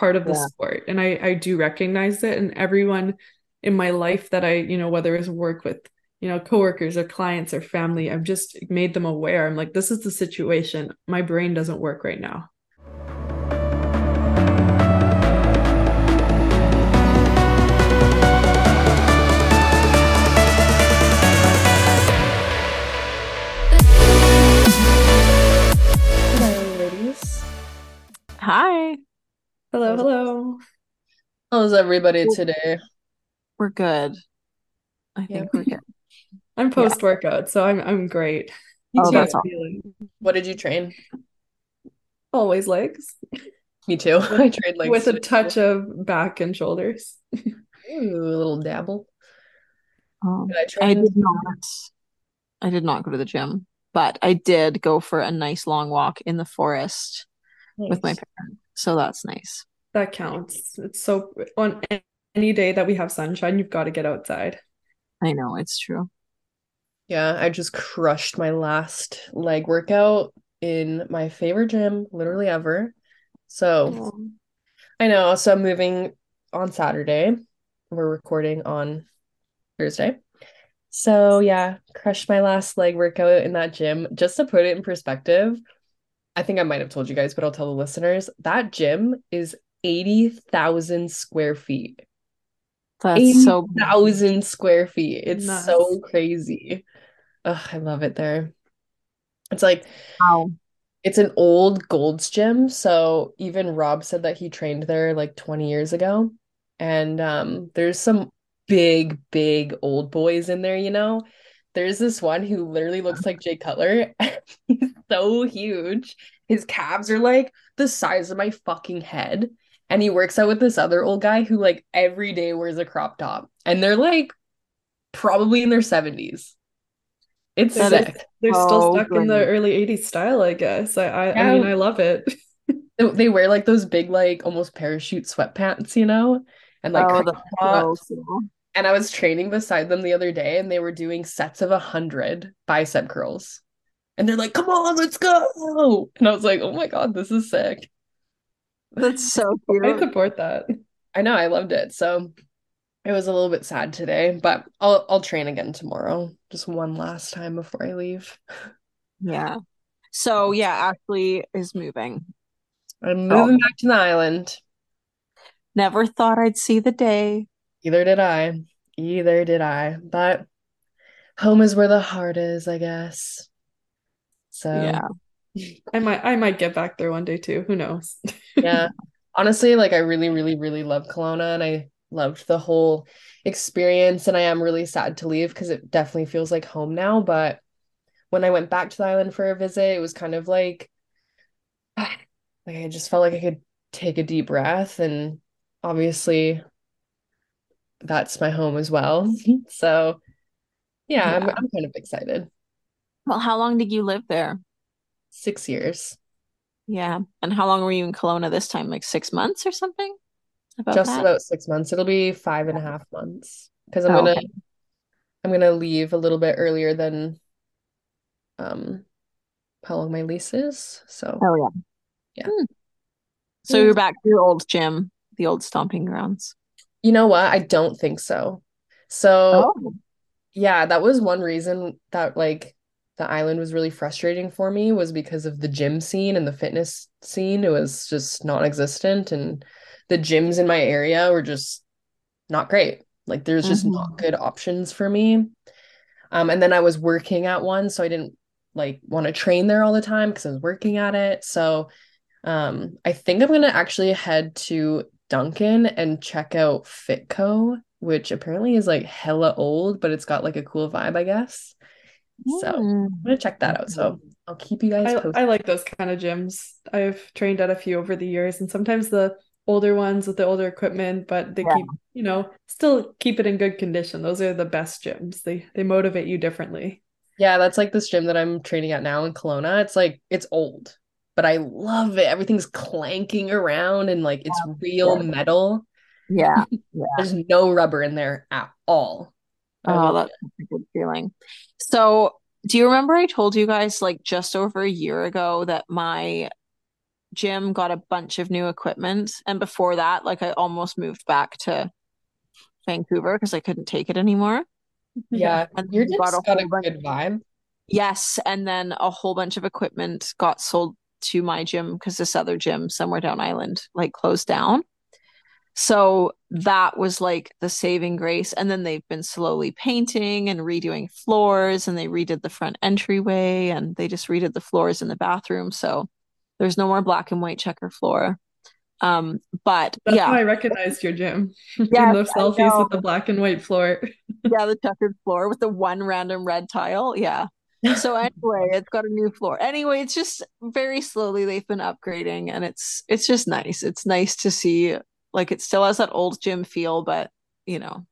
part of the Yeah. sport. And I I do recognize it. And everyone in my life that I, you know, whether it's work with, you know, coworkers or clients or family, I've just made them aware. I'm like, this is the situation. My brain doesn't work right now. Hello, ladies. Hi. Hello, hello. How's everybody today? We're good. I Yeah. think we're good. I'm post workout, so I'm I'm great. Me Oh, too. that's all. Feeling What did you train? always legs Me too. I trained like with a touch of back and shoulders. Ooh, a little dabble. Um, Did I I did not. I did not go to the gym, but I did go for a nice long walk in the forest with my parents. So that's nice. That counts. It's so on any day that we have sunshine, you've got to get outside. I know it's true. Yeah, I just crushed my last leg workout in my favorite gym, literally ever. So I know. So I'm moving on Saturday. We're recording on Thursday. So yeah, crushed my last leg workout in that gym. Just to put it in perspective, I think I might have told you guys, but I'll tell the listeners, that gym is 80,000 square feet. That's so 80,000 square feet. It's Nuts. so crazy. Ugh, I love it there. It's like wow. it's an old Gold's gym, so even Rob said that he trained there like 20 years ago. And um there's some big, big old boys in there, you know. There's this one who literally looks like Jay Cutler. He's so huge. His calves are like the size of my fucking head. And he works out with this other old guy who like every day wears a crop top. And they're like probably in their 70s. It's That sick. is- they're still So stuck in the early 80s style, I guess. I I, I mean, I love it. They- They wear like those big, like almost parachute sweatpants, you know, and like Oh, that's tops. so. And I was training beside them the other day, and they were doing sets of a hundred bicep curls. And they're like, "Come on, let's go!" And I was like, "Oh my God, this is sick." That's so cute. I support that. I know, I loved it. So it was a little bit sad today, but I'll I'll train again tomorrow, just one last time before I leave. Yeah. So yeah, Ashley is moving. I'm moving back to the island. Never thought I'd see the day. Either did I. Either did I. But home is where the heart is, I guess. So Yeah. I might I might get back there one day too. Who knows? yeah. Honestly, like I really, really, really love Kelowna and I loved the whole experience. And I am really sad to leave because it definitely feels like home now. But when I went back to the island for a visit, it was kind of like like I just felt like I could take a deep breath and obviously that's my home as well. So yeah, I'm Yeah. I'm kind of excited. Well, how long did you live there? Six years. Yeah. And how long were you in Kelowna this time? Like six months or something? About Just that? about six months. It'll be five and a half months because I'm Oh, gonna okay. I'm gonna leave a little bit earlier than um how long my lease is. So Oh yeah. Yeah. Hmm. So you're back to your old gym, the old stomping grounds. you know what? I don't think so. So Oh. yeah, that was one reason that like the island was really frustrating for me was because of the gym scene and the fitness scene. It was just non-existent and the gyms in my area were just not great. Like there's just Mhm. not good options for me. Um, and then I was working at one, so I didn't like want to train there all the time because I was working at it. So um, I think I'm gonna actually head to Duncan and check out Fitco, which apparently is like hella old, but it's got like a cool vibe, I guess. So. I'm mm. gonna check that out. So I'll keep you guys I, posted. I like those kind of gyms. I've trained at a few over the years, and sometimes the older ones with the older equipment, but they Yeah. keep, you know, still keep it in good condition. Those are the best gyms. They they motivate you differently. Yeah, that's like this gym that I'm training at now in Kelowna. It's like it's old, but I love it. Everything's clanking around and like it's real Yeah. metal. Yeah. Yeah. There's no rubber in there at all. Oh, that's a good feeling. So, do you remember I told you guys like just over a year ago that my gym got a bunch of new equipment. And before that, like I almost moved back to Vancouver because I couldn't take it anymore. Yeah, And your then got a got a good vibe. Yes, and then a whole bunch of equipment got sold to my gym because this other gym somewhere down island like closed down. So that was like the saving grace. And then they've been slowly painting and redoing floors, and they redid the front entryway and they just redid the floors in the bathroom. So there's no more black and white checker floor. Um, but That's yeah, how I recognized your gym. Those selfies with the black and white floor. yeah, the checkered floor with the one random red tile. Yeah. So anyway, it's got a new floor. Anyway, it's just very slowly they've been upgrading and it's it's just nice. It's nice to see like it still has that old gym feel, but you know,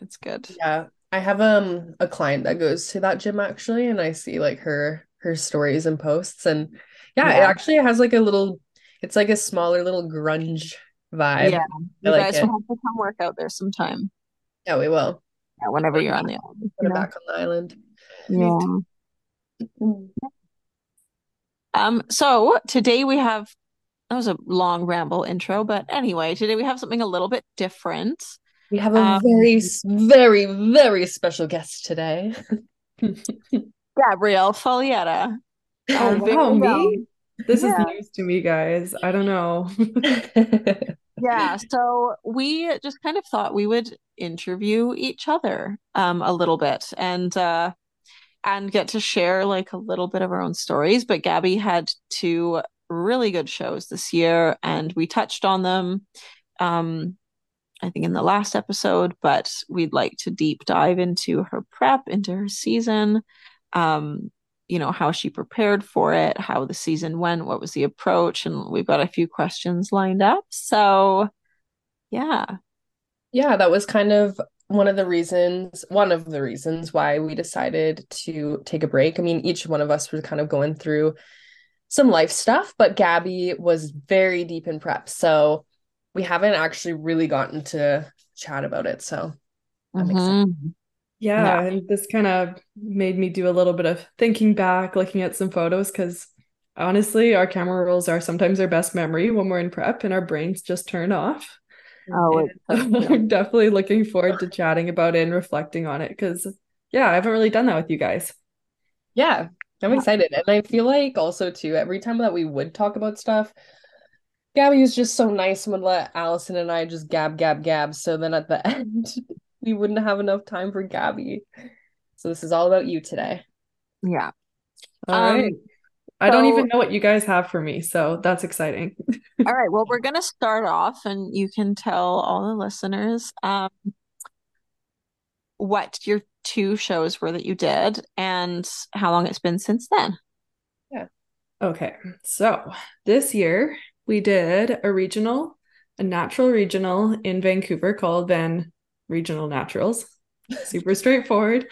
it's good. Yeah, I have um a client that goes to that gym actually, and I see like her her stories and posts, and yeah, it actually has like a little, it's like a smaller little grunge vibe. Yeah. I You like guys will have to come work out there sometime. Yeah, we will Yeah, whenever you're on the island. put you know? back on the island. Yeah. Um, so today we have that was a long ramble intro, but anyway, today we have something a little bit different. We have a Um, very, very, very special guest today. Gabrielle Foglietta. Oh, wow, me? This Yeah. is news to me, guys. I don't know. Yeah, so we just kind of thought we would interview each other um a little bit and uh and get to share like a little bit of our own stories. But Gabby had two really good shows this year and we touched on them um I think in the last episode, but we'd like to deep dive into her prep, into her season, um, you know, how she prepared for it, how the season went, what was the approach, and we've got a few questions lined up. So, yeah. Yeah, that was kind of one of the reasons, one of the reasons why we decided to take a break. I mean, each one of us was kind of going through some life stuff, but Gabby was very deep in prep. So we haven't actually really gotten to chat about it. So I'm excited. Mhm. Yeah, Yeah. and this kind of made me do a little bit of thinking back, looking at some photos, because honestly, our camera rolls are sometimes our best memory when we're in prep and our brains just turn off. Oh, it's so And true. I'm definitely looking forward to chatting about it and reflecting on it, because yeah, I haven't really done that with you guys. Yeah, I'm excited. And I feel like also too, every time that we would talk about stuff, Gabby was just so nice and would let Alison and I just gab, gab, gab. So then at the end, we wouldn't have enough time for Gabby. So this is all about you today. Yeah. All Um, right. I don't even know what you guys have for me, so that's exciting. All right. Well, we're gonna start off, and you can tell all the listeners um what your two shows were that you did and how long it's been since then. Yeah. Okay, so this year we did a regional, a natural regional in Vancouver called Van Regional Naturals. Super straightforward,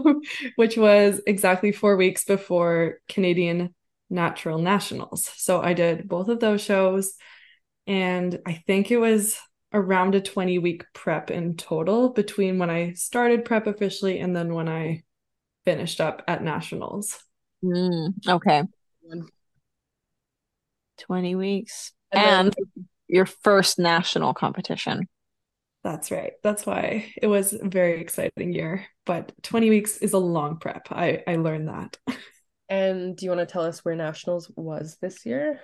which was exactly four weeks before Canadian Natural Nationals. So I did both of those shows, and I think it was around a 20 week prep in total between when I started prep officially and then when I finished up at Nationals. Mm, okay. 20 weeks. And And your first national competition. That's right. That's why it was a very exciting year. But 20 weeks is a long prep. I, I learned that. And do you want to tell us where Nationals was this year?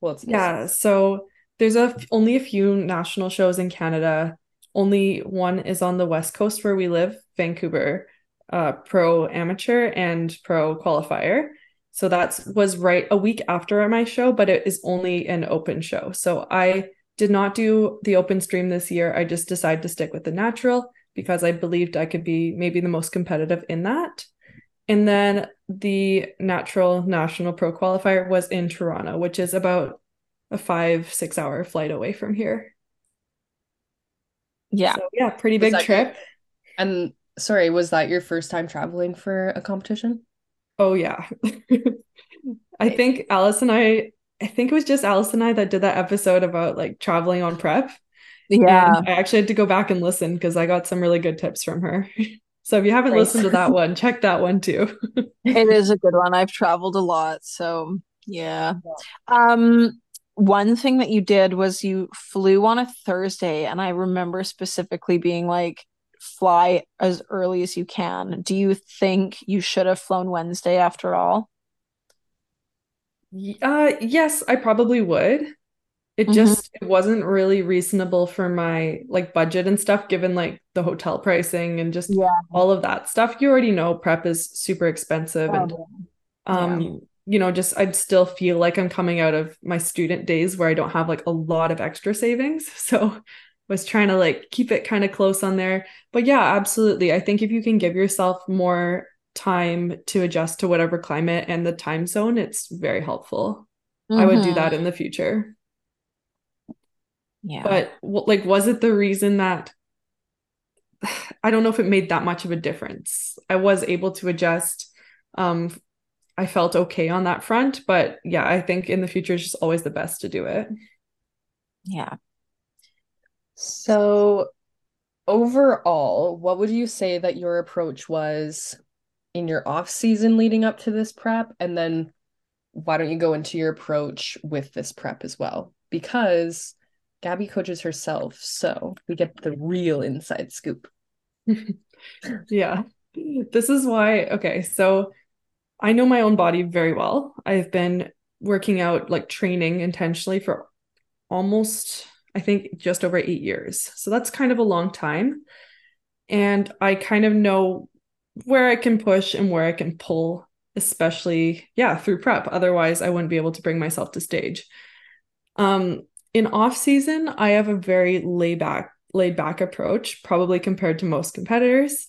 Well, it's Yeah. So there's a only a few national shows in Canada. Only one is on the west coast where we live, Vancouver, uh, pro amateur and pro qualifier. So that was right a week after my show, but it is only an open show. So I did not do the open stream this year. I just decided to stick with the natural because I believed I could be maybe the most competitive in that. And then the natural national pro qualifier was in Toronto, which is about a five, six hour flight away from here. Yeah. So yeah, pretty big that your- trip. And sorry, was that your first time traveling for a competition? Oh yeah. I think Alice and I, I think it was just Alice and I that did that episode about like traveling on prep. Yeah. And I actually had to go back and listen because I got some really good tips from her. So if you haven't Nice. listened to that one, check that one too. It is a good one. I've traveled a lot, so Yeah. Um, one thing that you did was you flew on a Thursday, and I remember specifically being like, fly as early as you can. Do you think you should have flown Wednesday after all? Uh, yes, I probably would. It Mm-hmm. just it wasn't really reasonable for my like budget and stuff, given like the hotel pricing and just Yeah. all of that stuff. You already know prep is super expensive and Oh, um yeah. You know just I'd still feel like I'm coming out of my student days where I don't have like a lot of extra savings. So was trying to like keep it kind of close on there. But yeah, absolutely. I think if you can give yourself more time to adjust to whatever climate and the time zone, it's very helpful. I would do that in the future. Yeah. But like, was it the reason that I don't know if it made that much of a difference? I was able to adjust. Um, I felt okay on that front, but yeah, I think in the future it's just always the best to do it. Yeah. So overall, what would you say that your approach was in your off season leading up to this prep? And then why don't you go into your approach with this prep as well? Because Gabby coaches herself, so we get the real inside scoop. Yeah. This is why, okay, so I know my own body very well. I've been working out, like training intentionally for almost, I think, just over eight years. So that's kind of a long time. And I kind of know where I can push and where I can pull, especially, yeah, through prep. Otherwise, I wouldn't be able to bring myself to stage. Um, in off season, I have a very laid back, laid back approach, probably compared to most competitors.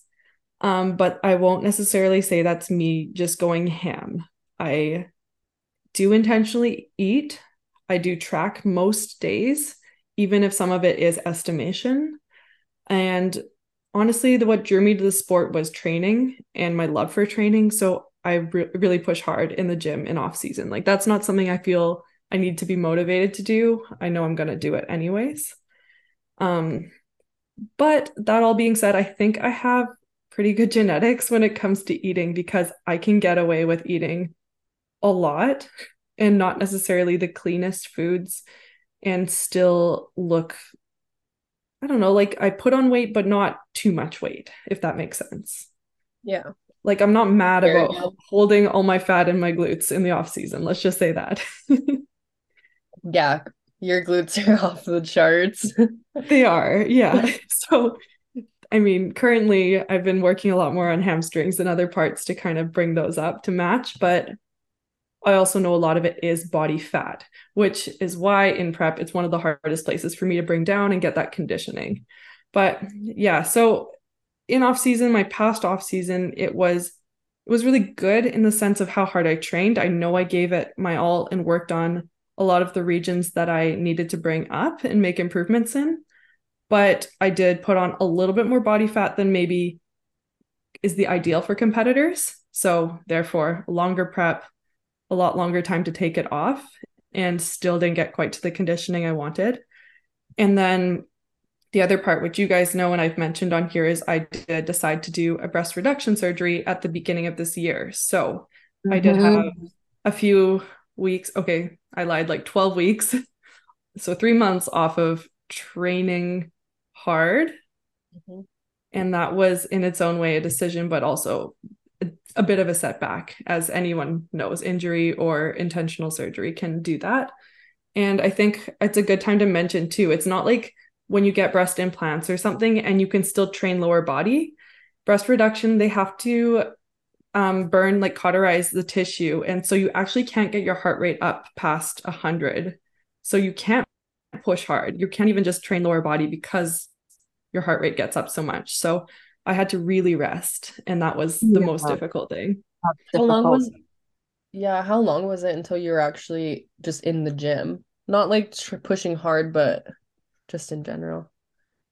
Um, but I won't necessarily say that's me just going ham. I do intentionally eat. I do track most days, even if some of it is estimation. And honestly, the what drew me to the sport was training and my love for training. So I re- really push hard in the gym in off season. Like that's not something I feel I need to be motivated to do. I know I'm gonna do it anyways. Um, but that all being said, I think I have pretty good genetics when it comes to eating because I can get away with eating a lot and not necessarily the cleanest foods and still look, I don't know, like I put on weight, but not too much weight, if that makes sense. Yeah. Like I'm not mad There about holding all my fat in my glutes in the off season. Let's just say that. Yeah, your glutes are off the charts. They are, yeah. So, I mean, currently I've been working a lot more on hamstrings and other parts to kind of bring those up to match, but I also know a lot of it is body fat, which is why in prep it's one of the hardest places for me to bring down and get that conditioning. But yeah, so in off season, my past off season, it was it was really good in the sense of how hard I trained. I know I gave it my all and worked on a lot of the regions that I needed to bring up and make improvements in. But I did put on a little bit more body fat than maybe is the ideal for competitors. So therefore, longer prep, a lot longer time to take it off, and still didn't get quite to the conditioning I wanted. And then the other part, which you guys know and I've mentioned on here, is I did decide to do a breast reduction surgery at the beginning of this year. So I did Mhm. have a few weeks. Okay, I lied, like 12 weeks. So three months off of training hard. Mhm. And that was in its own way a decision, but also a, a bit of a setback, as anyone knows, injury or intentional surgery can do that. And I think it's a good time to mention too, it's not like when you get breast implants or something and you can still train lower body. Breast reduction, they have to um, burn, like cauterize the tissue. And so you actually can't get your heart rate up past 100. So you can't push hard. You can't even just train lower body because your heart rate gets up so much. So I had to really rest. And that was the Yeah, most difficult thing. that's How long was, yeah, how long was it until you were actually just in the gym? Not like tr pushing hard, but just in general.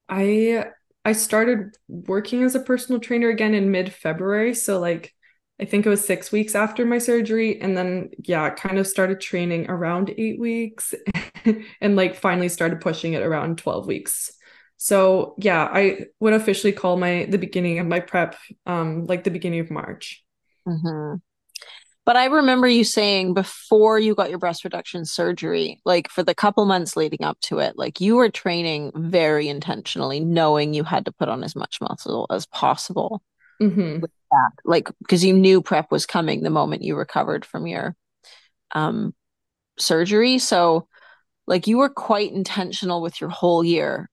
I I started working as a personal trainer again in mid-February. So like I think it was six weeks after my surgery. And then yeah, kind of started training around eight weeks and like finally started pushing it around 12 weeks. So yeah, I would officially call my the beginning of my prep um like the beginning of March. Mhm. But I remember you saying before you got your breast reduction surgery, like for the couple months leading up to it, like you were training very intentionally, knowing you had to put on as much muscle as possible. Mm-hmm. That. Like because you knew prep was coming the moment you recovered from your um surgery. So like you were quite intentional with your whole year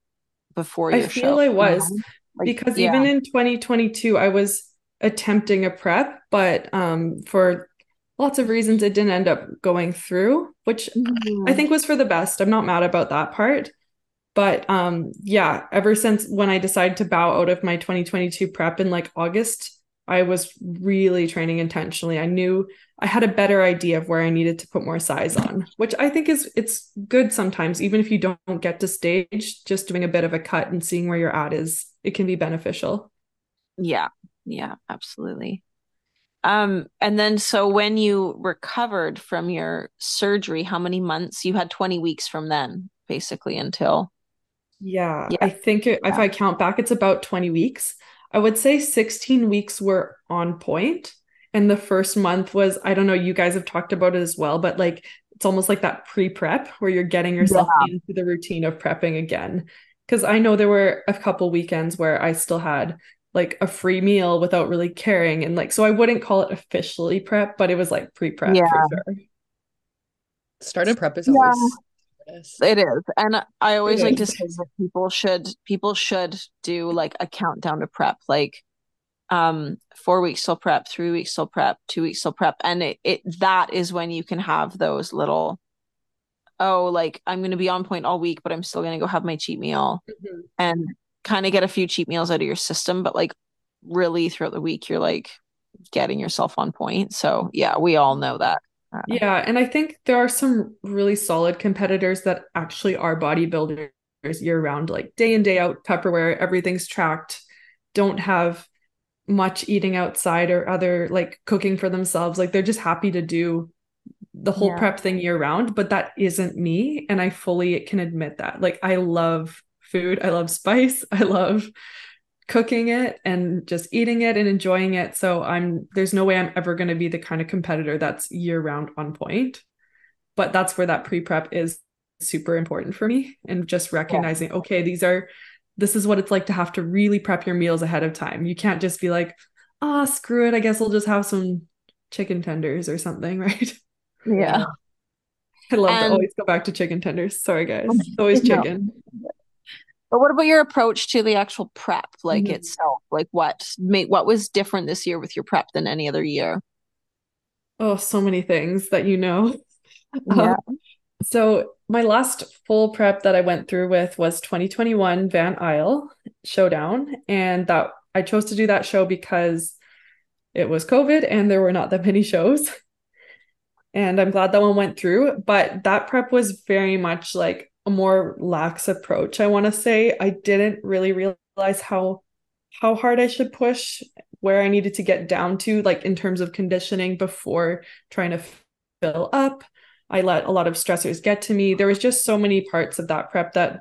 before your I feel show. I was you know? Like, because yeah. even in 2022 I was attempting a prep, but um for lots of reasons it didn't end up going through, which I Mhm. think was for the best. I'm not mad about that part. But um yeah, ever since when I decided to bow out of my 2022 prep in like August, I was really training intentionally. I knew I had a better idea of where I needed to put more size on, which I think is it's good sometimes even if you don't get to stage, just doing a bit of a cut and seeing where you're at is it can be beneficial. Yeah, yeah, absolutely. Um, and then so when you recovered from your surgery, how many months? You had 20 weeks from then, basically, until Yeah, yeah, I think it, if. I count back, it's about 20 weeks. I would say 16 weeks were on point, And the first month was, I don't know, you guys have talked about it as well, but like it's almost like that pre-prep where you're getting yourself Yeah. into the routine of prepping again. Because I know there were a couple weekends where I still had like a free meal without really caring. And like, so I wouldn't call it officially prep, but it was like pre-prep for Yeah. sure. Startup prep is Yeah. always yes. It is. And I always It like to say that people should people should do like a countdown to prep, like um four weeks till prep, three weeks till prep, two weeks till prep. And it, it that is when you can have those little, oh, like I'm gonna be on point all week, but I'm still gonna go have my cheat meal Mhm. and kind of get a few cheat meals out of your system, but like really throughout the week you're like getting yourself on point. So yeah, we all know that. Uh, Yeah, and I think there are some really solid competitors that actually are bodybuilders year round, like day in, day out, Tupperware, everything's tracked, don't have much eating outside or other like cooking for themselves. Like they're just happy to do the whole Yeah. prep thing year round, but that isn't me. And I fully can admit that. Like I love food, I love spice, I love cooking it and just eating it and enjoying it. So I'm there's no way I'm ever going to be the kind of competitor that's year round on point. But that's where that pre-prep is super important for me and just recognizing okay, these are this is what it's like to have to really prep your meals ahead of time. You can't just be like, "Ah, screw it. I guess I'll just have some chicken tenders or something," right? Yeah. I love to always go back to chicken tenders. Sorry guys. It's always No. But what about your approach to the actual prep, like Mhm. itself? Like what made what was different this year with your prep than any other year? Oh, so many things that you know. Yeah. Um, So my last full prep that I went through with was 2021 Van Isle Showdown, and that I chose to do that show because it was COVID and there were not that many shows. And I'm glad that one went through, but that prep was very much like a more lax approach. I want to say I didn't really realize how how hard I should push, where I needed to get down to, like in terms of conditioning before trying to fill up. I let a lot of stressors get to me. There was just so many parts of that prep that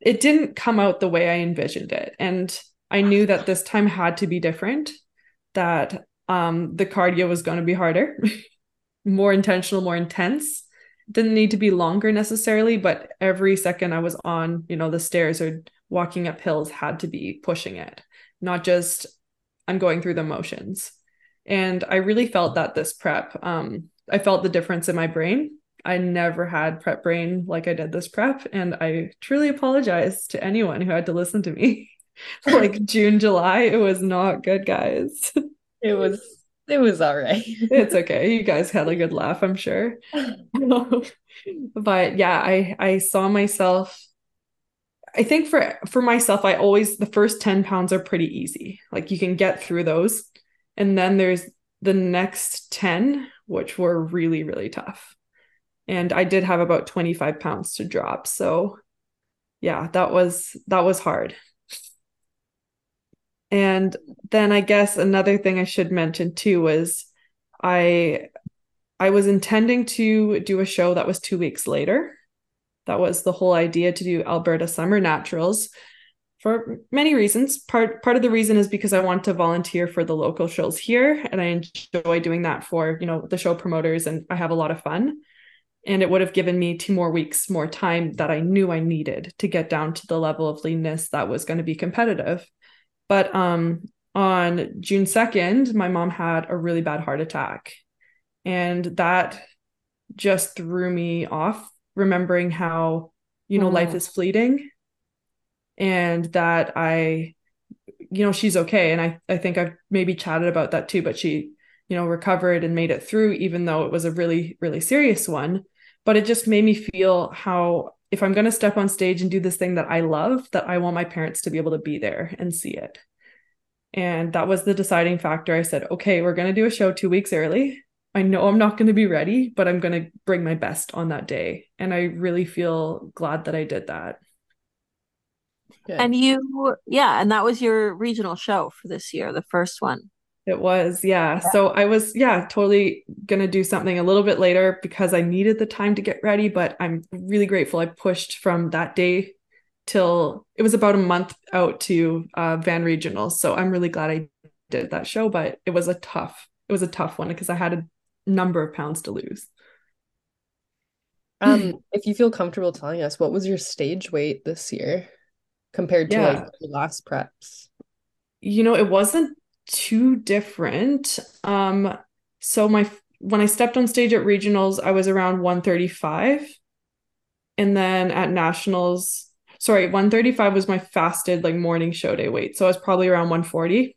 it didn't come out the way I envisioned it. And I knew that this time had to be different, that um, the cardio was going to be harder, more intentional, more intense. Didn't need to be longer necessarily, but every second I was on, you know, the stairs or walking up hills had to be pushing it, not just I'm going through the motions. And I really felt that this prep, um, I felt the difference in my brain. I never had prep brain like I did this prep, and I truly apologize to anyone who had to listen to me. like June, July, it was not good, guys. It was it was all right. It's okay. You guys had a good laugh, I'm sure. But yeah, I I saw myself I think for for myself, I always the first 10 pounds are pretty easy. Like you can get through those. And then there's the next 10, which were really, really tough. And I did have about 25 pounds to drop. So yeah, that was that was hard. And then I guess another thing I should mention too was I I was intending to do a show that was two weeks later. That was the whole idea to do Alberta Summer Naturals. for many reasons. Part part of the reason is because I want to volunteer for the local shows here and I enjoy doing that for, you know, the show promoters and I have a lot of fun. And it would have given me two more weeks more time that I knew I needed to get down to the level of leanness that was going to be competitive. But um on June 2nd, my mom had a really bad heart attack. And that just threw me off, remembering how, you know, mm. life is fleeting and that I, you know, she's okay. And I, I think I've maybe chatted about that too, but she, you know, recovered and made it through, even though it was a really, really serious one. But it just made me feel how if I'm going to step on stage and do this thing that I love, that I want my parents to be able to be there and see it. And that was the deciding factor. I said, okay, we're going to do a show two weeks early. I know I'm not going to be ready, but I'm going to bring my best on that day. And I really feel glad that I did that. Good. And you, yeah, and that was your regional show for this year, the first one. It was, yeah. yeah. So I was, yeah, totally going to do something a little bit later because I needed the time to get ready. But I'm really grateful I pushed from that day till it was about a month out to uh, Van Regionals. So I'm really glad I did that show, but it was a tough, it was a tough one because I had a number of pounds to lose. Um, if you feel comfortable telling us, what was your stage weight this year compared to yeah. like last preps? You know, it wasn't too different. Um, so my when I stepped on stage at regionals, I was around 135. And then at nationals, sorry, 135 was my fasted like morning show day weight. So I was probably around 140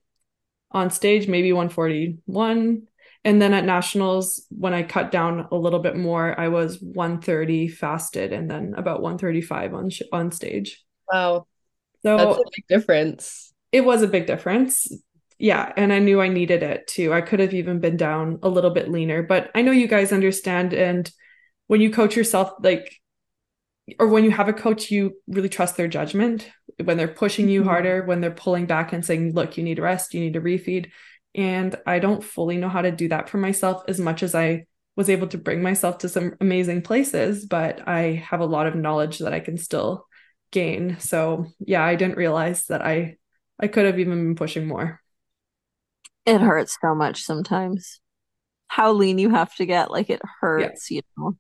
on stage, maybe 141. And then at nationals, when I cut down a little bit more, I was 130 fasted and then about 135 on sh- on stage. Wow. So that's a big difference. It was a big difference. Yeah. And I knew I needed it too. I could have even been down a little bit leaner, but I know you guys understand. And when you coach yourself, like or when you have a coach you really trust their judgment when they're pushing you mm-hmm. harder when they're pulling back and saying look you need to rest you need to refeed and i don't fully know how to do that for myself as much as i was able to bring myself to some amazing places but i have a lot of knowledge that i can still gain so yeah i didn't realize that i i could have even been pushing more it hurts so much sometimes how lean you have to get like it hurts yeah. you know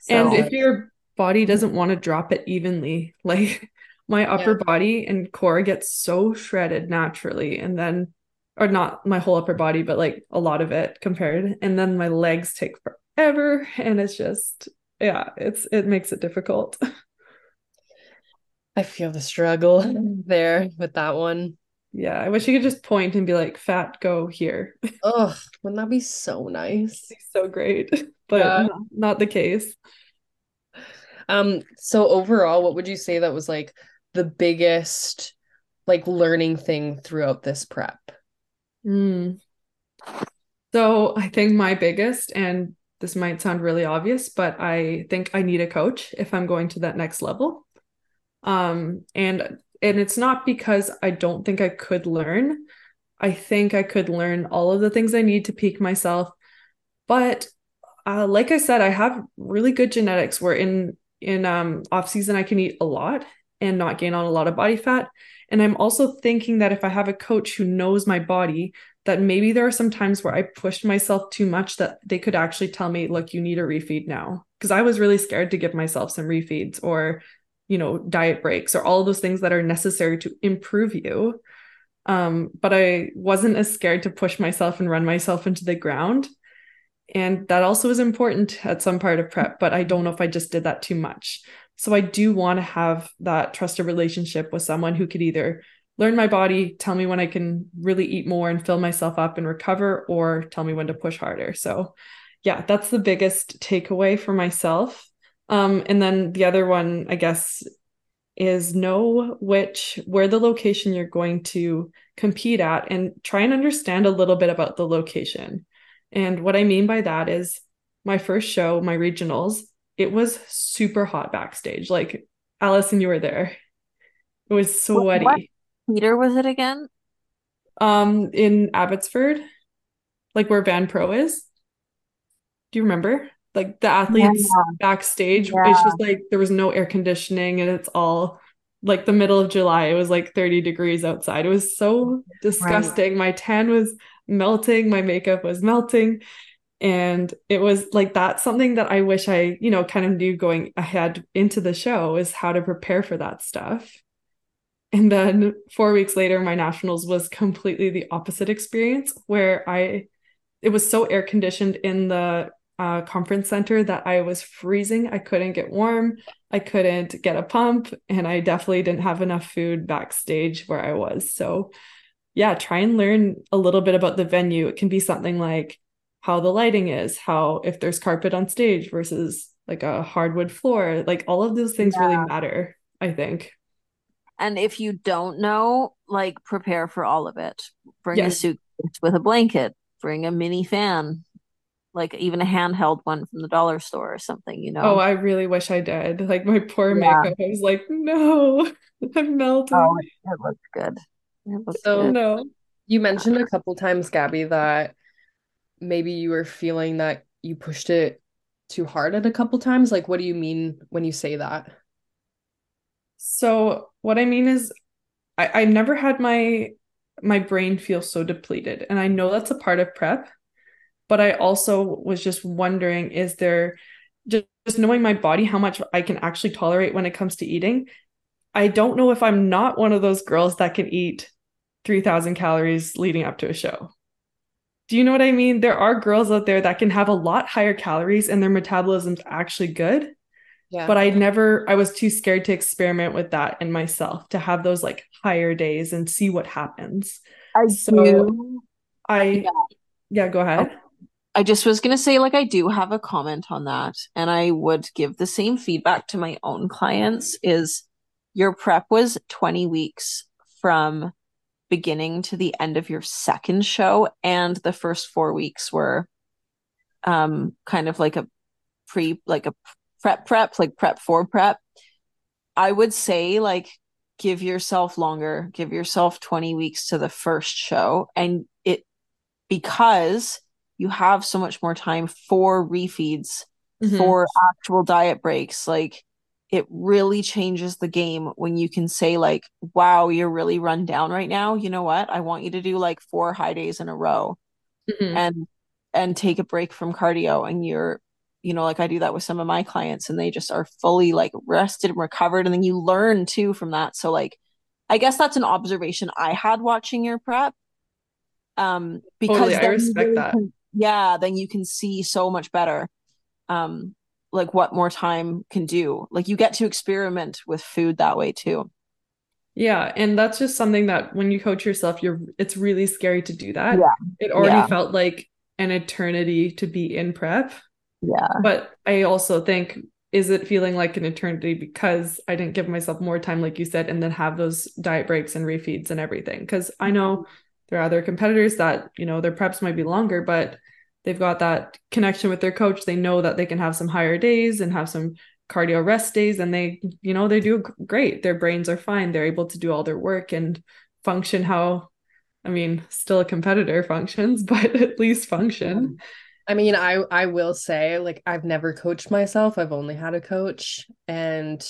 so. and if you're body doesn't want to drop it evenly. Like my upper yeah. body and core gets so shredded naturally. And then, or not my whole upper body, but like a lot of it compared. And then my legs take forever. And it's just, yeah, it's, it makes it difficult. I feel the struggle mm. there with that one. Yeah, I wish you could just point and be like, "Fat, go here." Oh, wouldn't that be so nice? so great, but yeah. not, not the case. Um, so overall, what would you say that was like the biggest like learning thing throughout this prep? Mm. So I think my biggest, and this might sound really obvious, but I think I need a coach if I'm going to that next level. Um, and and it's not because I don't think I could learn. I think I could learn all of the things I need to peak myself. But uh, like I said, I have really good genetics where in in um, off season I can eat a lot and not gain on a lot of body fat. And I'm also thinking that if I have a coach who knows my body, that maybe there are some times where I pushed myself too much that they could actually tell me, look, you need a refeed now. Because I was really scared to give myself some refeeds or, you know, diet breaks or all those things that are necessary to improve you. Um, but I wasn't as scared to push myself and run myself into the ground and that also is important at some part of prep, but I don't know if I just did that too much. So I do want to have that trusted relationship with someone who could either learn my body, tell me when I can really eat more and fill myself up and recover, or tell me when to push harder. So, yeah, that's the biggest takeaway for myself. Um, and then the other one, I guess, is know which where the location you're going to compete at and try and understand a little bit about the location and what I mean by that is my first show, my regionals, it was super hot backstage. Like Alison, you were there. It was sweaty. What, what was it again? Um, in Abbotsford, like where Van Pro is. Do you remember? Like the athletes yeah. backstage, yeah. it's just like there was no air conditioning and it's all like the middle of July. It was like 30 degrees outside. It was so disgusting. Right. My tan was melting, my makeup was melting. And it was like that's something that I wish I, you know, kind of knew going ahead into the show is how to prepare for that stuff. And then four weeks later, my nationals was completely the opposite experience where I, it was so air conditioned in the uh, conference center that I was freezing. I couldn't get warm. I couldn't get a pump. And I definitely didn't have enough food backstage where I was. So, yeah, try and learn a little bit about the venue. It can be something like how the lighting is, how if there's carpet on stage versus like a hardwood floor. Like all of those things yeah. really matter, I think. And if you don't know, like prepare for all of it. Bring yes. a suitcase with a blanket, bring a mini fan, like even a handheld one from the dollar store or something, you know. Oh, I really wish I did. Like my poor yeah. makeup. I was like, no, I'm melting. Oh, it looks good. It looks so good. no. You mentioned a couple times, Gabby, that maybe you were feeling that you pushed it too hard at a couple times. Like, what do you mean when you say that? So what I mean is I, I never had my my brain feel so depleted. And I know that's a part of prep, but I also was just wondering, is there just, just knowing my body, how much I can actually tolerate when it comes to eating? I don't know if I'm not one of those girls that can eat 3000 calories leading up to a show. Do you know what I mean? There are girls out there that can have a lot higher calories and their metabolism's actually good. Yeah. But I never, I was too scared to experiment with that in myself to have those like higher days and see what happens. I so do. I, yeah, yeah go ahead. Oh, I just was going to say, like, I do have a comment on that. And I would give the same feedback to my own clients is your prep was 20 weeks from beginning to the end of your second show. And the first four weeks were um kind of like a pre, like a prep prep, like prep for prep, I would say like give yourself longer, give yourself 20 weeks to the first show and it because you have so much more time for refeeds, mm-hmm. for actual diet breaks, like it really changes the game when you can say like wow you're really run down right now. You know what? I want you to do like four high days in a row mm-hmm. and and take a break from cardio. And you're you know like i do that with some of my clients and they just are fully like rested and recovered. And then you learn too from that. So like i guess that's an observation i had watching your prep um because totally, i respect really that. can, yeah then you can see so much better um like what more time can do like you get to experiment with food that way too yeah and that's just something that when you coach yourself you're it's really scary to do that yeah it already yeah. felt like an eternity to be in prep yeah. But I also think, is it feeling like an eternity because I didn't give myself more time, like you said, and then have those diet breaks and refeeds and everything? Because I know. There are other competitors that, you know, their preps might be longer, but they've got that connection with their coach. They know that they can have some higher days and have some cardio rest days and they you know they do great their brains are fine they're able to do all their work and function how i mean still a competitor functions but at least function um, I mean, I I will say like I've never coached myself. I've only had a coach and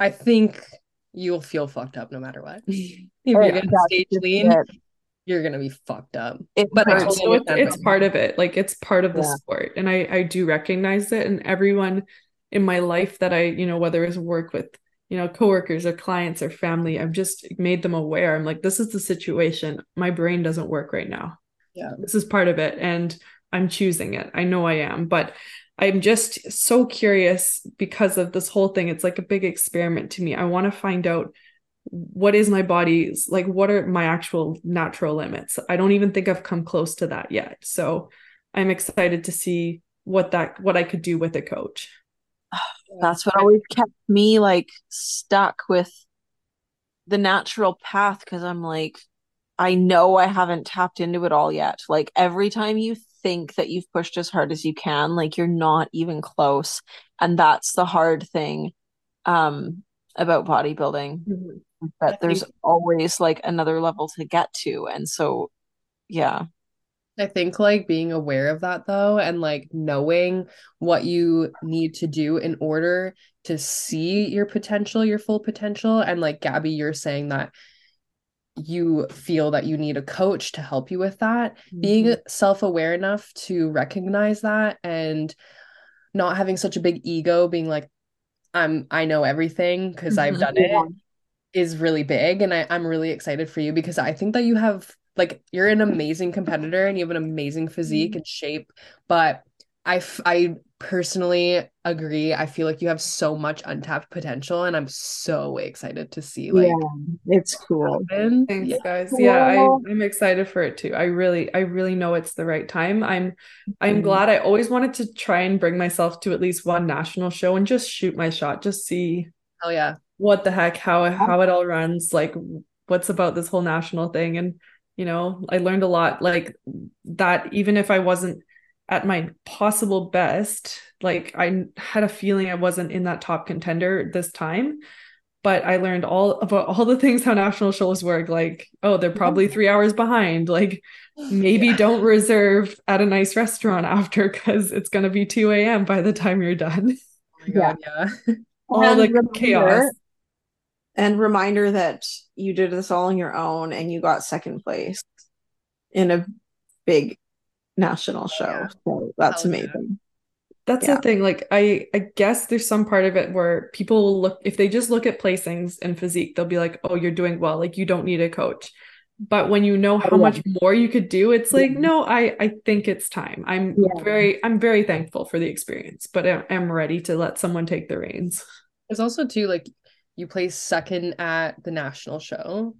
I think you'll feel fucked up no matter what. if you're gonna stage lean, you're gonna be fucked up. It, but it's, it's part of it. Like it's part of the yeah. sport. And I I do recognize it. And everyone in my life that I, you know, whether it's work with, you know, coworkers or clients or family, I've just made them aware. I'm like, this is the situation. My brain doesn't work right now. Yeah. This is part of it. And I'm choosing it. I know I am, but I'm just so curious because of this whole thing. It's like a big experiment to me. I want to find out what is my body's like what are my actual natural limits. I don't even think I've come close to that yet. So I'm excited to see what that what I could do with a coach. That's what always kept me like stuck with the natural path because I'm like I know I haven't tapped into it all yet. Like every time you think that you've pushed as hard as you can like you're not even close and that's the hard thing um about bodybuilding mm-hmm. that there's always like another level to get to and so yeah I think like being aware of that though, and like knowing what you need to do in order to see your potential, your full potential. And like Gabby, you're saying that you feel that you need a coach to help you with that. Mm-hmm. Being self aware enough to recognize that and not having such a big ego, being like, I'm, I know everything because mm-hmm. I've done it is really big. And I, I'm really excited for you because I think that you have like you're an amazing competitor and you have an amazing physique mm-hmm. and shape but I, I personally agree. I feel like you have so much untapped potential, and I'm so excited to see. Like, yeah, it's cool. Happen. Thanks, yeah. guys. Yeah, I, I'm excited for it too. I really, I really know it's the right time. I'm, I'm mm-hmm. glad. I always wanted to try and bring myself to at least one national show and just shoot my shot, just see. Oh yeah. What the heck? How how it all runs? Like, what's about this whole national thing? And you know i learned a lot like that even if i wasn't at my possible best like i had a feeling i wasn't in that top contender this time but i learned all about all the things how national shows work like oh they're probably mm-hmm. three hours behind like maybe yeah. don't reserve at a nice restaurant after because it's going to be 2 a.m by the time you're done oh God, yeah, yeah. all the chaos and reminder that you did this all on your own and you got second place in a big national oh, show. Yeah. So that's Hell amazing. Yeah. That's yeah. the thing. Like I I guess there's some part of it where people look if they just look at placings and physique, they'll be like, "Oh, you're doing well. Like you don't need a coach." But when you know how oh, much more you could do, it's like, "No, I I think it's time." I'm very I'm very thankful for the experience, but I, I'm ready to let someone take the reins. There's also too like you placed second at the national show,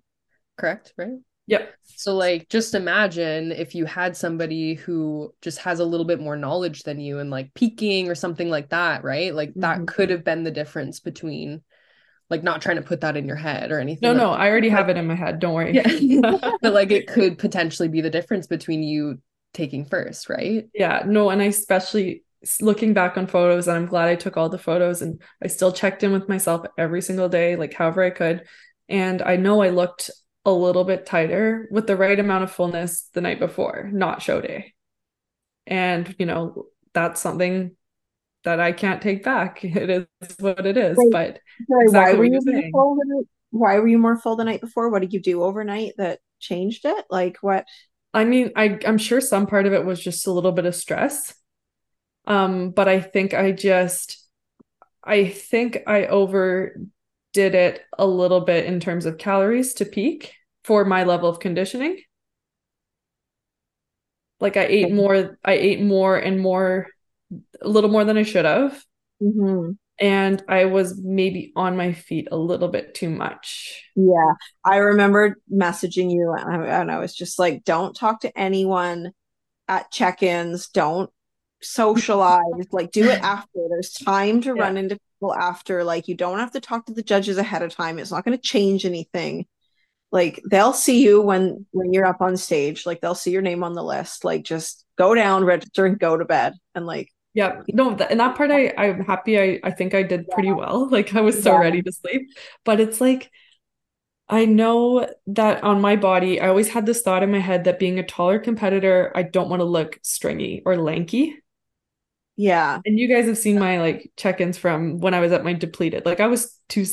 correct? Right? Yep. So like just imagine if you had somebody who just has a little bit more knowledge than you and like peaking or something like that, right? Like mm-hmm. that could have been the difference between like not trying to put that in your head or anything. No, like no, I already have it in my head. Don't worry. Yeah. but like it could potentially be the difference between you taking first, right? Yeah. No, and I especially looking back on photos and I'm glad I took all the photos and I still checked in with myself every single day, like however I could. And I know I looked a little bit tighter with the right amount of fullness the night before, not show day. And, you know, that's something that I can't take back. It is what it is. Wait, but sorry, exactly why were you saying. Full why were you more full the night before? What did you do overnight that changed it? Like what? I mean, I I'm sure some part of it was just a little bit of stress. Um, but I think I just I think I overdid it a little bit in terms of calories to peak for my level of conditioning. Like I ate more, I ate more and more, a little more than I should have. Mm-hmm. And I was maybe on my feet a little bit too much. Yeah. I remember messaging you and I, and I was just like, don't talk to anyone at check ins. Don't socialize. like, do it after. There's time to yeah. run into people after. Like, you don't have to talk to the judges ahead of time. It's not going to change anything like they'll see you when when you're up on stage like they'll see your name on the list like just go down register and go to bed and like yeah no and that part i i'm happy i i think i did pretty well like i was so yeah. ready to sleep but it's like i know that on my body i always had this thought in my head that being a taller competitor i don't want to look stringy or lanky. Yeah. And you guys have seen my like check-ins from when i was at my depleted like i was too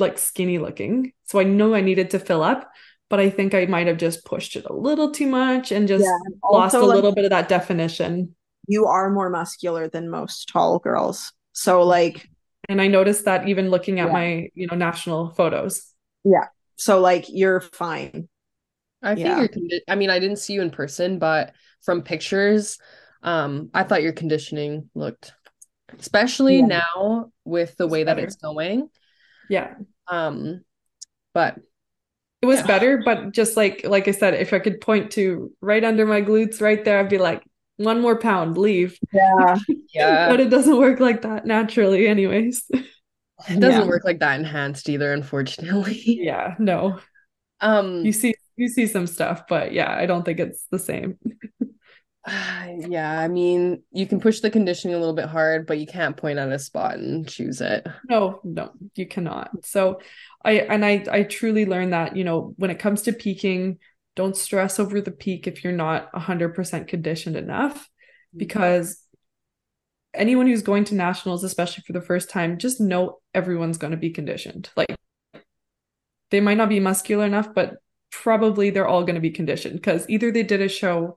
like skinny looking. So I know I needed to fill up, but I think I might have just pushed it a little too much and just yeah. lost a like, little bit of that definition. You are more muscular than most tall girls. So like and I noticed that even looking at yeah. my, you know, national photos. Yeah. So like you're fine. I think yeah. you're I mean, I didn't see you in person, but from pictures, um, I thought your conditioning looked especially yeah. now with the it's way better. that it's going yeah. Um, but it was yeah. better, but just like like I said, if I could point to right under my glutes right there, I'd be like, one more pound, leave. Yeah. Yeah. but it doesn't work like that naturally, anyways. It doesn't yeah. work like that enhanced either, unfortunately. Yeah, no. Um you see you see some stuff, but yeah, I don't think it's the same. yeah, I mean, you can push the conditioning a little bit hard, but you can't point at a spot and choose it. No, no, you cannot. So I and I I truly learned that, you know, when it comes to peaking, don't stress over the peak if you're not 100% conditioned enough Mm-hmm. because anyone who's going to nationals especially for the first time just know everyone's going to be conditioned like they might not be muscular enough but probably they're all going to be conditioned because either they did a show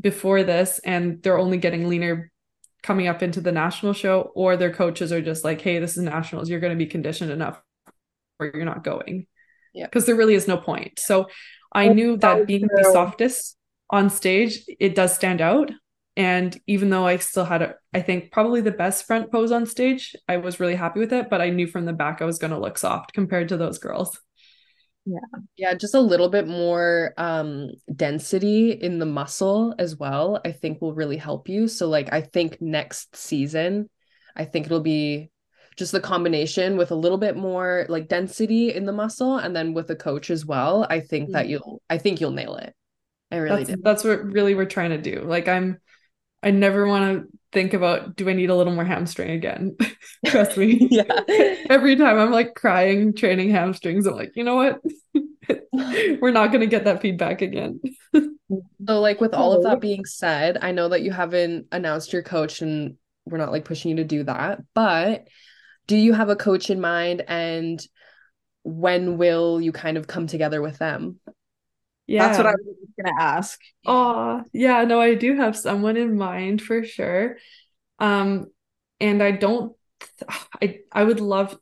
before this and they're only getting leaner coming up into the national show or their coaches are just like hey this is nationals you're going to be conditioned enough or you're not going. Yeah. because there really is no point. So i knew that being the softest on stage it does stand out. And even though i still had a, i think probably the best front pose on stage i was really happy with it but i knew from the back i was going to look soft compared to those girls Yeah, yeah just a little bit more um density in the muscle as well, I think will really help you. So like I think next season, I think it'll be just the combination with a little bit more like density in the muscle and then with a coach as well. I think that you'll I think you'll nail it. I really that's do. that's what really we're trying to do like i'm i never want to think about do i need a little more hamstring again trust me Yeah. every time i'm like crying training hamstrings i'm like you know what we're not going to get that feedback again So like with all of Oh. that being said, I know that you haven't announced your coach and we're not like pushing you to do that, but do you have a coach in mind and when will you kind of come together with them? yeah That's what I was gonna ask. Oh, yeah, no, I do have someone in mind for sure. Um, and I don't I I would love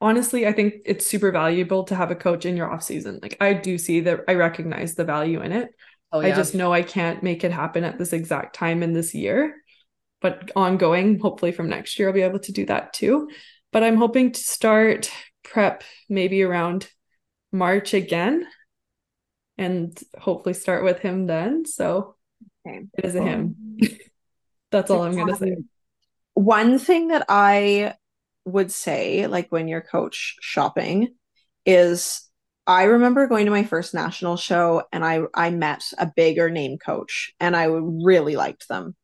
honestly, I think it's super valuable to have a coach in your off season. Like I do see that I recognize the value in it. Oh yeah. I just know I can't make it happen at this exact time in this year. But ongoing, hopefully from next year, I'll be able to do that too. But I'm hoping to start prep maybe around March again and hopefully start with him then. So Okay. it is a him. That's all I'm gonna say. Um, One thing that I would say, like when you're coach shopping, is I remember going to my first national show and I I met a bigger name coach and I really liked them.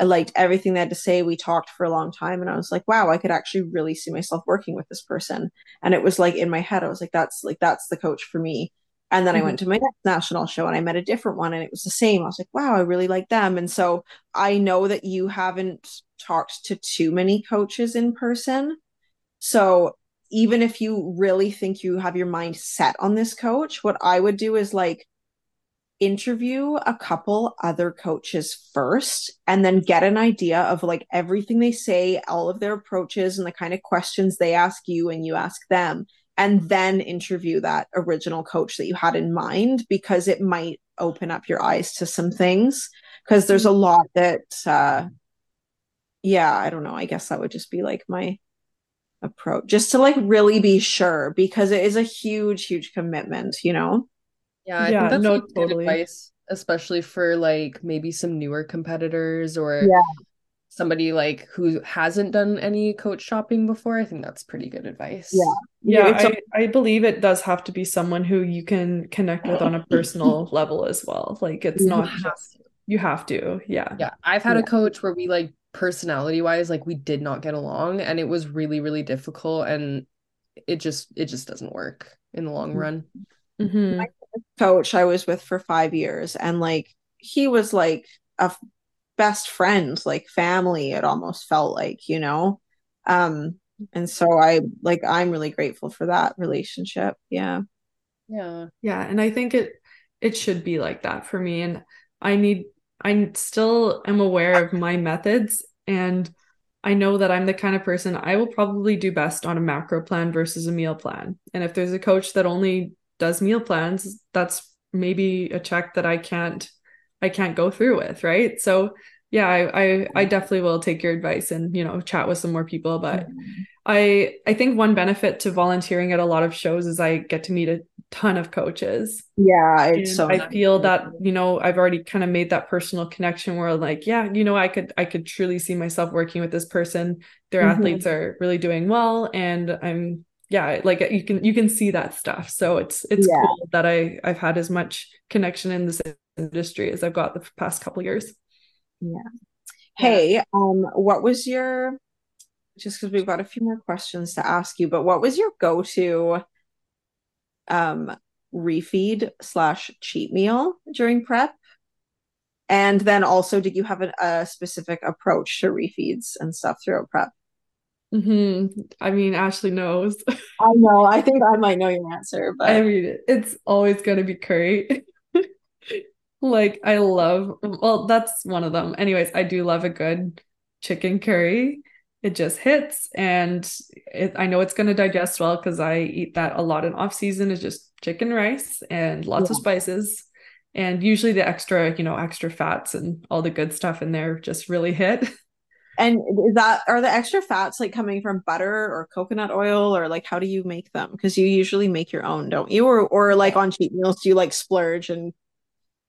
I liked everything they had to say. We talked for a long time and I was like, wow, I could actually really see myself working with this person. And it was like in my head, I was like, that's like that's the coach for me. And then I Mhm. went to my next national show and I met a different one and it was the same. I was like, wow, I really like them. And so I know that you haven't talked to too many coaches in person. So even if you really think you have your mind set on this coach, what I would do is like interview a couple other coaches first and then get an idea of like everything they say, all of their approaches and the kind of questions they ask you and you ask them and then interview that original coach that you had in mind because it might open up your eyes to some things because there's a lot that uh yeah i don't know i guess that would just be like my approach just to like really be sure because it is a huge huge commitment you know Yeah, I Yeah, think that's no, like good totally. advice, especially for like maybe some newer competitors or Yeah. Somebody like who hasn't done any coach shopping before. I think that's pretty good advice. Yeah. Yeah, I, I believe it does have to be someone who you can connect with on a personal level as well. Like it's You not have just you have to. Yeah. Yeah, I've had Yeah. a coach where we like personality wise, like we did not get along and it was really, really difficult and it just it just doesn't work in the long run. Mhm. coach I was with for five years, and like he was like a f- best friend, like family. It almost felt like, you know. Um, and so I like I'm really grateful for that relationship. Yeah. Yeah. Yeah, and I think it it should be like that for me. And I need I still am aware of my methods and I know that I'm the kind of person I will probably do best on a macro plan versus a meal plan. And if there's a coach that only does meal plans, that's maybe a check that I can't I can't go through with, right? So yeah, I I, I definitely will take your advice and you know chat with some more people. But I I think one benefit to volunteering at a lot of shows is I get to meet a ton of coaches. Yeah, it's And so I nice. feel that, you know, I've already kind of made that personal connection where like, yeah, you know, I could I could truly see myself working with this person. Their Mhm. athletes are really doing well and I'm yeah, like you can you can see that stuff. So it's it's Yeah. cool that I I've had as much connection in this industry as I've got the past couple years. Yeah. Hey, um, what was your just because we've got a few more questions to ask you, but what was your go-to um refeed slash cheat meal during prep? And then also, did you have a, a specific approach to refeeds and stuff throughout prep? hmm I mean, Ashley knows. I know. I think I might know your answer, but I mean, it's always gonna be curry. Like I love, well, that's one of them. Anyways, I do love a good chicken curry. It just hits and it, I know it's going to digest well because I eat that a lot in off season is just chicken rice and lots of spices. And usually the extra, you know, extra fats and all the good stuff in there just really hit. and is that are the extra fats like coming from butter or coconut oil or like how do you make them? Because you usually make your own, don't you? Or or like on cheat meals, do you like splurge and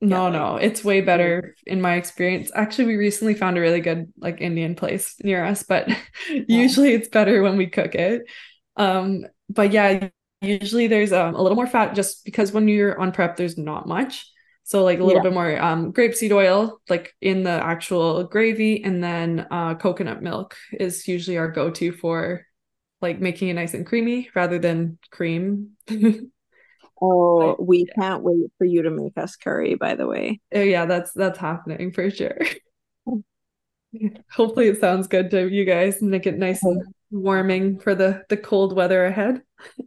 No, like- no, it's way better in my experience. Actually, we recently found a really good like Indian place near us, but usually it's better when we cook it. Um, but yeah, usually there's um, a little more fat just because when you're on prep, there's not much. So like a little Yeah. bit more um grapeseed oil like in the actual gravy, and then uh coconut milk is usually our go-to for like making it nice and creamy rather than cream. Oh, we can't wait for you to make us curry, by the way. Oh yeah, that's that's happening for sure. Hopefully it sounds good to you guys and make it nice and warming for the the cold weather ahead.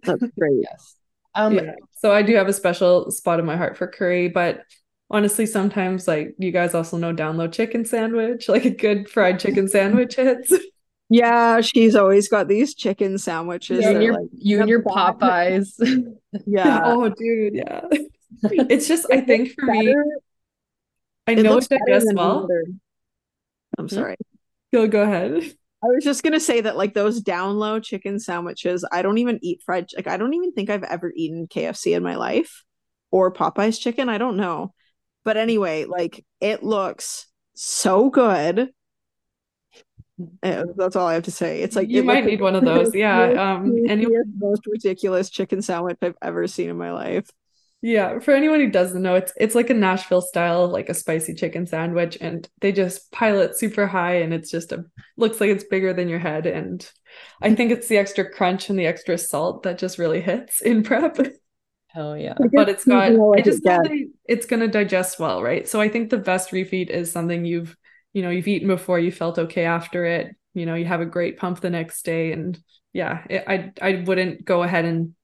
That's great. Yes. Um, Yeah. So I do have a special spot in my heart for curry, but honestly, sometimes like you guys also know down low chicken sandwich, like a good fried chicken sandwich hits. Yeah, she's always got these chicken sandwiches. you and your like, you and your Popeyes. yeah. Oh, dude, yeah. It's just I think for me, I it know looks it better than well. other- I'm hmm? sorry. Go go ahead. I was just gonna say that like those down low chicken sandwiches, I don't even eat fried like I don't even think I've ever eaten KFC in my life or Popeye's chicken. I don't know. But anyway, like it looks so good. Uh, that's all I have to say. It's like You it might looks need one of those. Yeah. Um any the most ridiculous chicken sandwich I've ever seen in my life. Yeah, for anyone who doesn't know, it's it's like a Nashville style, like a spicy chicken sandwich, and they just pile it super high, and it's just a looks like it's bigger than your head. And I think it's the extra crunch and the extra salt that just really hits in prep. Hell yeah. But it's got, I just it know gets- that it's gonna digest well, right? So I think the best refeed is something you've, you know, you've eaten before, you felt okay after it, you know, you have a great pump the next day, and yeah, it, I I wouldn't go ahead and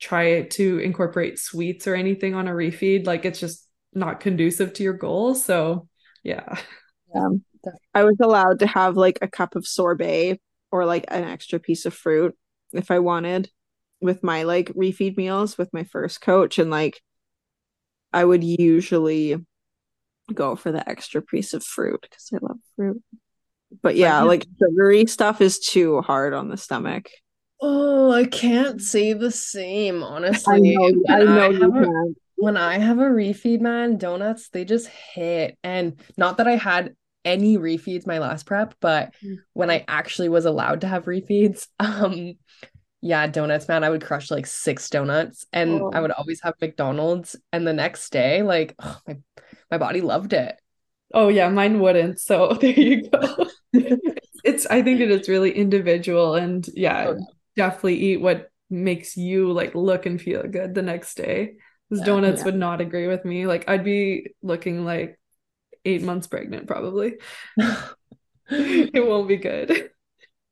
try to incorporate sweets or anything on a refeed. Like it's just not conducive to your goals. So yeah. Um, I was allowed to have like a cup of sorbet or like an extra piece of fruit if I wanted with my like refeed meals with my first coach and like I would usually go for the extra piece of fruit because I love fruit. But yeah, like sugary stuff is too hard on the stomach. Oh, I can't say the same, I honestly. know, I When know I you have a- when I have a refeed, man, donuts, they just hit. And not that I had any refeeds my last prep, but Mm. when I actually was allowed to have refeeds, um, yeah, donuts, man, I would crush like six donuts and I Oh. would always have McDonald's. And the next day, like, ugh, my, my body loved it. Oh yeah, mine wouldn't. So there you go. It's I think it is really individual and yeah, Oh, yeah. definitely eat what makes you like look and feel good the next day. Because Yeah. donuts Yeah. would not agree with me. Like I'd be looking like eight months pregnant probably. It won't be good.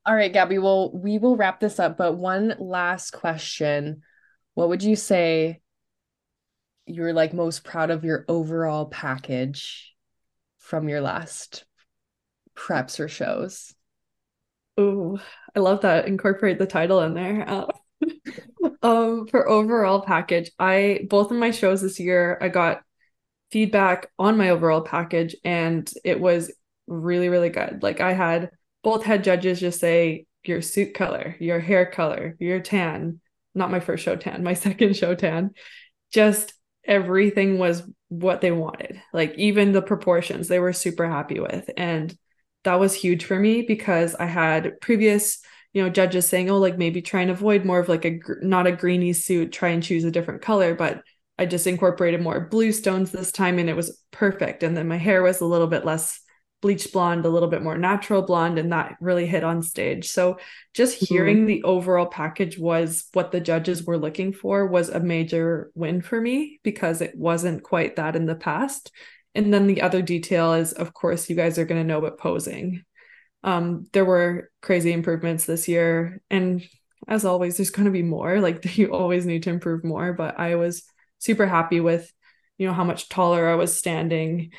All right, Gabby, well, we will wrap this up, but one last question. What would you say you're like most proud of your overall package from your last preps or shows? Oh, I love that. Incorporate the title in there. Uh, um, for overall package, I both of my shows this year, I got feedback on my overall package, and it was really, really good. Like I had both head judges just say your suit color, your hair color, your tan. Not my first show tan, my second show tan. Just everything was what they wanted. Like even the proportions, they were super happy with, and that was huge for me because I had previous, you know, judges saying, "Oh, like maybe try and avoid more of like a not a greeny suit, try and choose a different color." But I just incorporated more blue stones this time, and it was perfect. And then my hair was a little bit less bleach blonde, a little bit more natural blonde, and that really hit on stage. So just Mm-hmm. hearing the overall package was what the judges were looking for was a major win for me because it wasn't quite that in the past. And then the other detail is, of course, you guys are going to know about posing. Um, there were crazy improvements this year, and as always, there's going to be more. Like you always need to improve more, but I was super happy with, you know, how much taller I was standing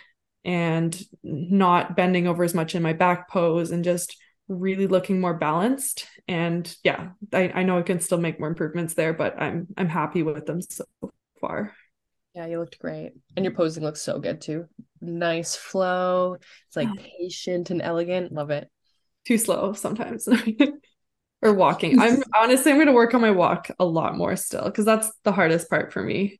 and not bending over as much in my back pose and just really looking more balanced. And yeah, I, I know I can still make more improvements there, but I'm I'm happy with them so far. Yeah, you looked great. And your posing looks so good too. Nice flow. It's like patient and elegant. Love it. Too slow sometimes. or walking. I'm honestly I'm going to work on my walk a lot more still because that's the hardest part for me.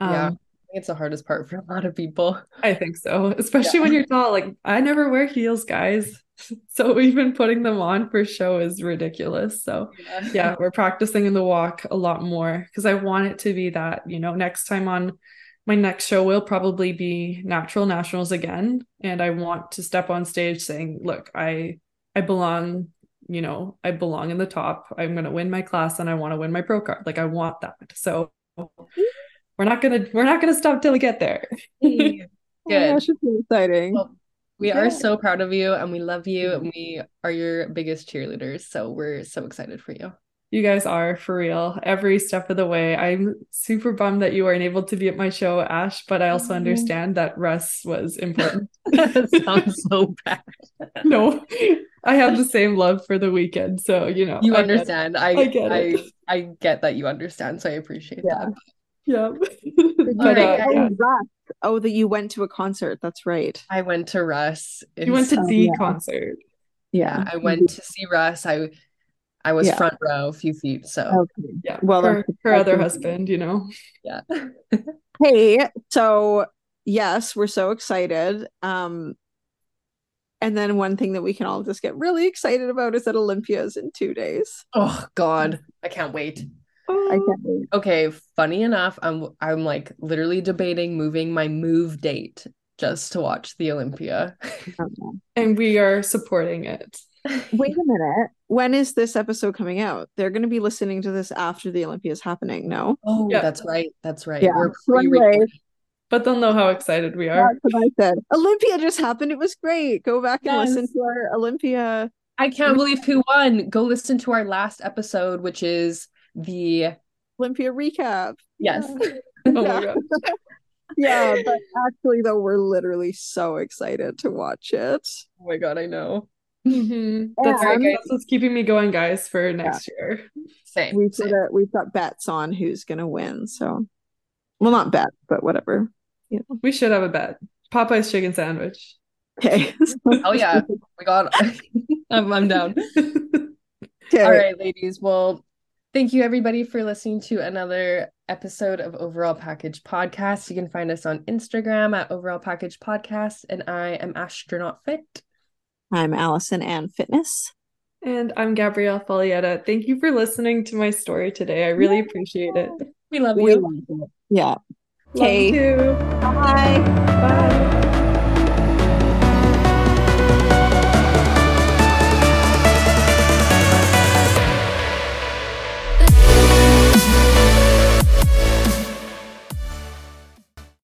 yeah. Um, think it's the hardest part for a lot of people. I think so, especially when you're tall. Like I never wear heels, guys. So even putting them on for show is ridiculous. So yeah, we're practicing in the walk a lot more because I want it to be that, you know, next time on my next show will probably be natural nationals again. And I want to step on stage saying, look, I I belong, you know, I belong in the top. I'm gonna win my class and I want to win my pro card. Like I want that. So we're not gonna we're not gonna stop till we get there. Good. Oh my gosh, it's so exciting. Well, we are so proud of you and we love you and we are your biggest cheerleaders. So we're so excited for you. You guys are for real every step of the way. I'm super bummed that you weren't able to be at my show, Ash, but I also Mhm. understand that Russ was important. that sounds so bad. no, I have the same love for the weekend. So, you know, You I get understand. I I get I. I get that you understand. So I appreciate Yeah. that. Yeah. Did but, Alright, uh, oh, yeah. Russ. Oh, that you went to a concert. That's right. I went to Russ. You went to in- the yeah. concert. yeah, I went to see Russ. I I was Yeah. front row, a few feet. So Okay. Yeah. Well, her, her other husband, you know. yeah. Hey, so yes, we're so excited. Um, and then one thing that we can all just get really excited about is that Olympia is in two days. Oh God, I can't wait. I oh. can't wait. Okay, funny enough, I'm I'm like literally debating moving my move date just to watch the Olympia. Oh, and we are supporting it. Wait a minute. When is this episode coming out? They're going to be listening to this after the Olympia is happening. No, Oh, Yeah. that's right. That's right. Yeah. We're pre-recording. But they'll know how excited we are. that's what I said. Olympia just happened. It was great. Go back and listen to our Olympia. I can't believe who won. Go listen to our last episode, which is the Olympia recap. yes. Oh my Yeah. god. Yeah, but actually, though, we're literally so excited to watch it. Oh my God, I know. Mhm. That's, And- that's what's keeping me going, guys, for next year. Same. We've same. got we've got bets on who's gonna win. So, well, not bet, but whatever. We should have a bet. Popeye's chicken sandwich. Okay. Oh yeah, we got. I'm, I'm down. Okay. All right, ladies. Well, thank you everybody for listening to another episode of Overall Package Podcast. You can find us on Instagram at Overall Package Podcast, and I am Ashtronaut Fit. I'm Alison Anne Fitness. and I'm Gabrielle Foglietta. Thank you for listening to my story today. I really appreciate it. We love We you. love. Yeah. Love Okay. Bye.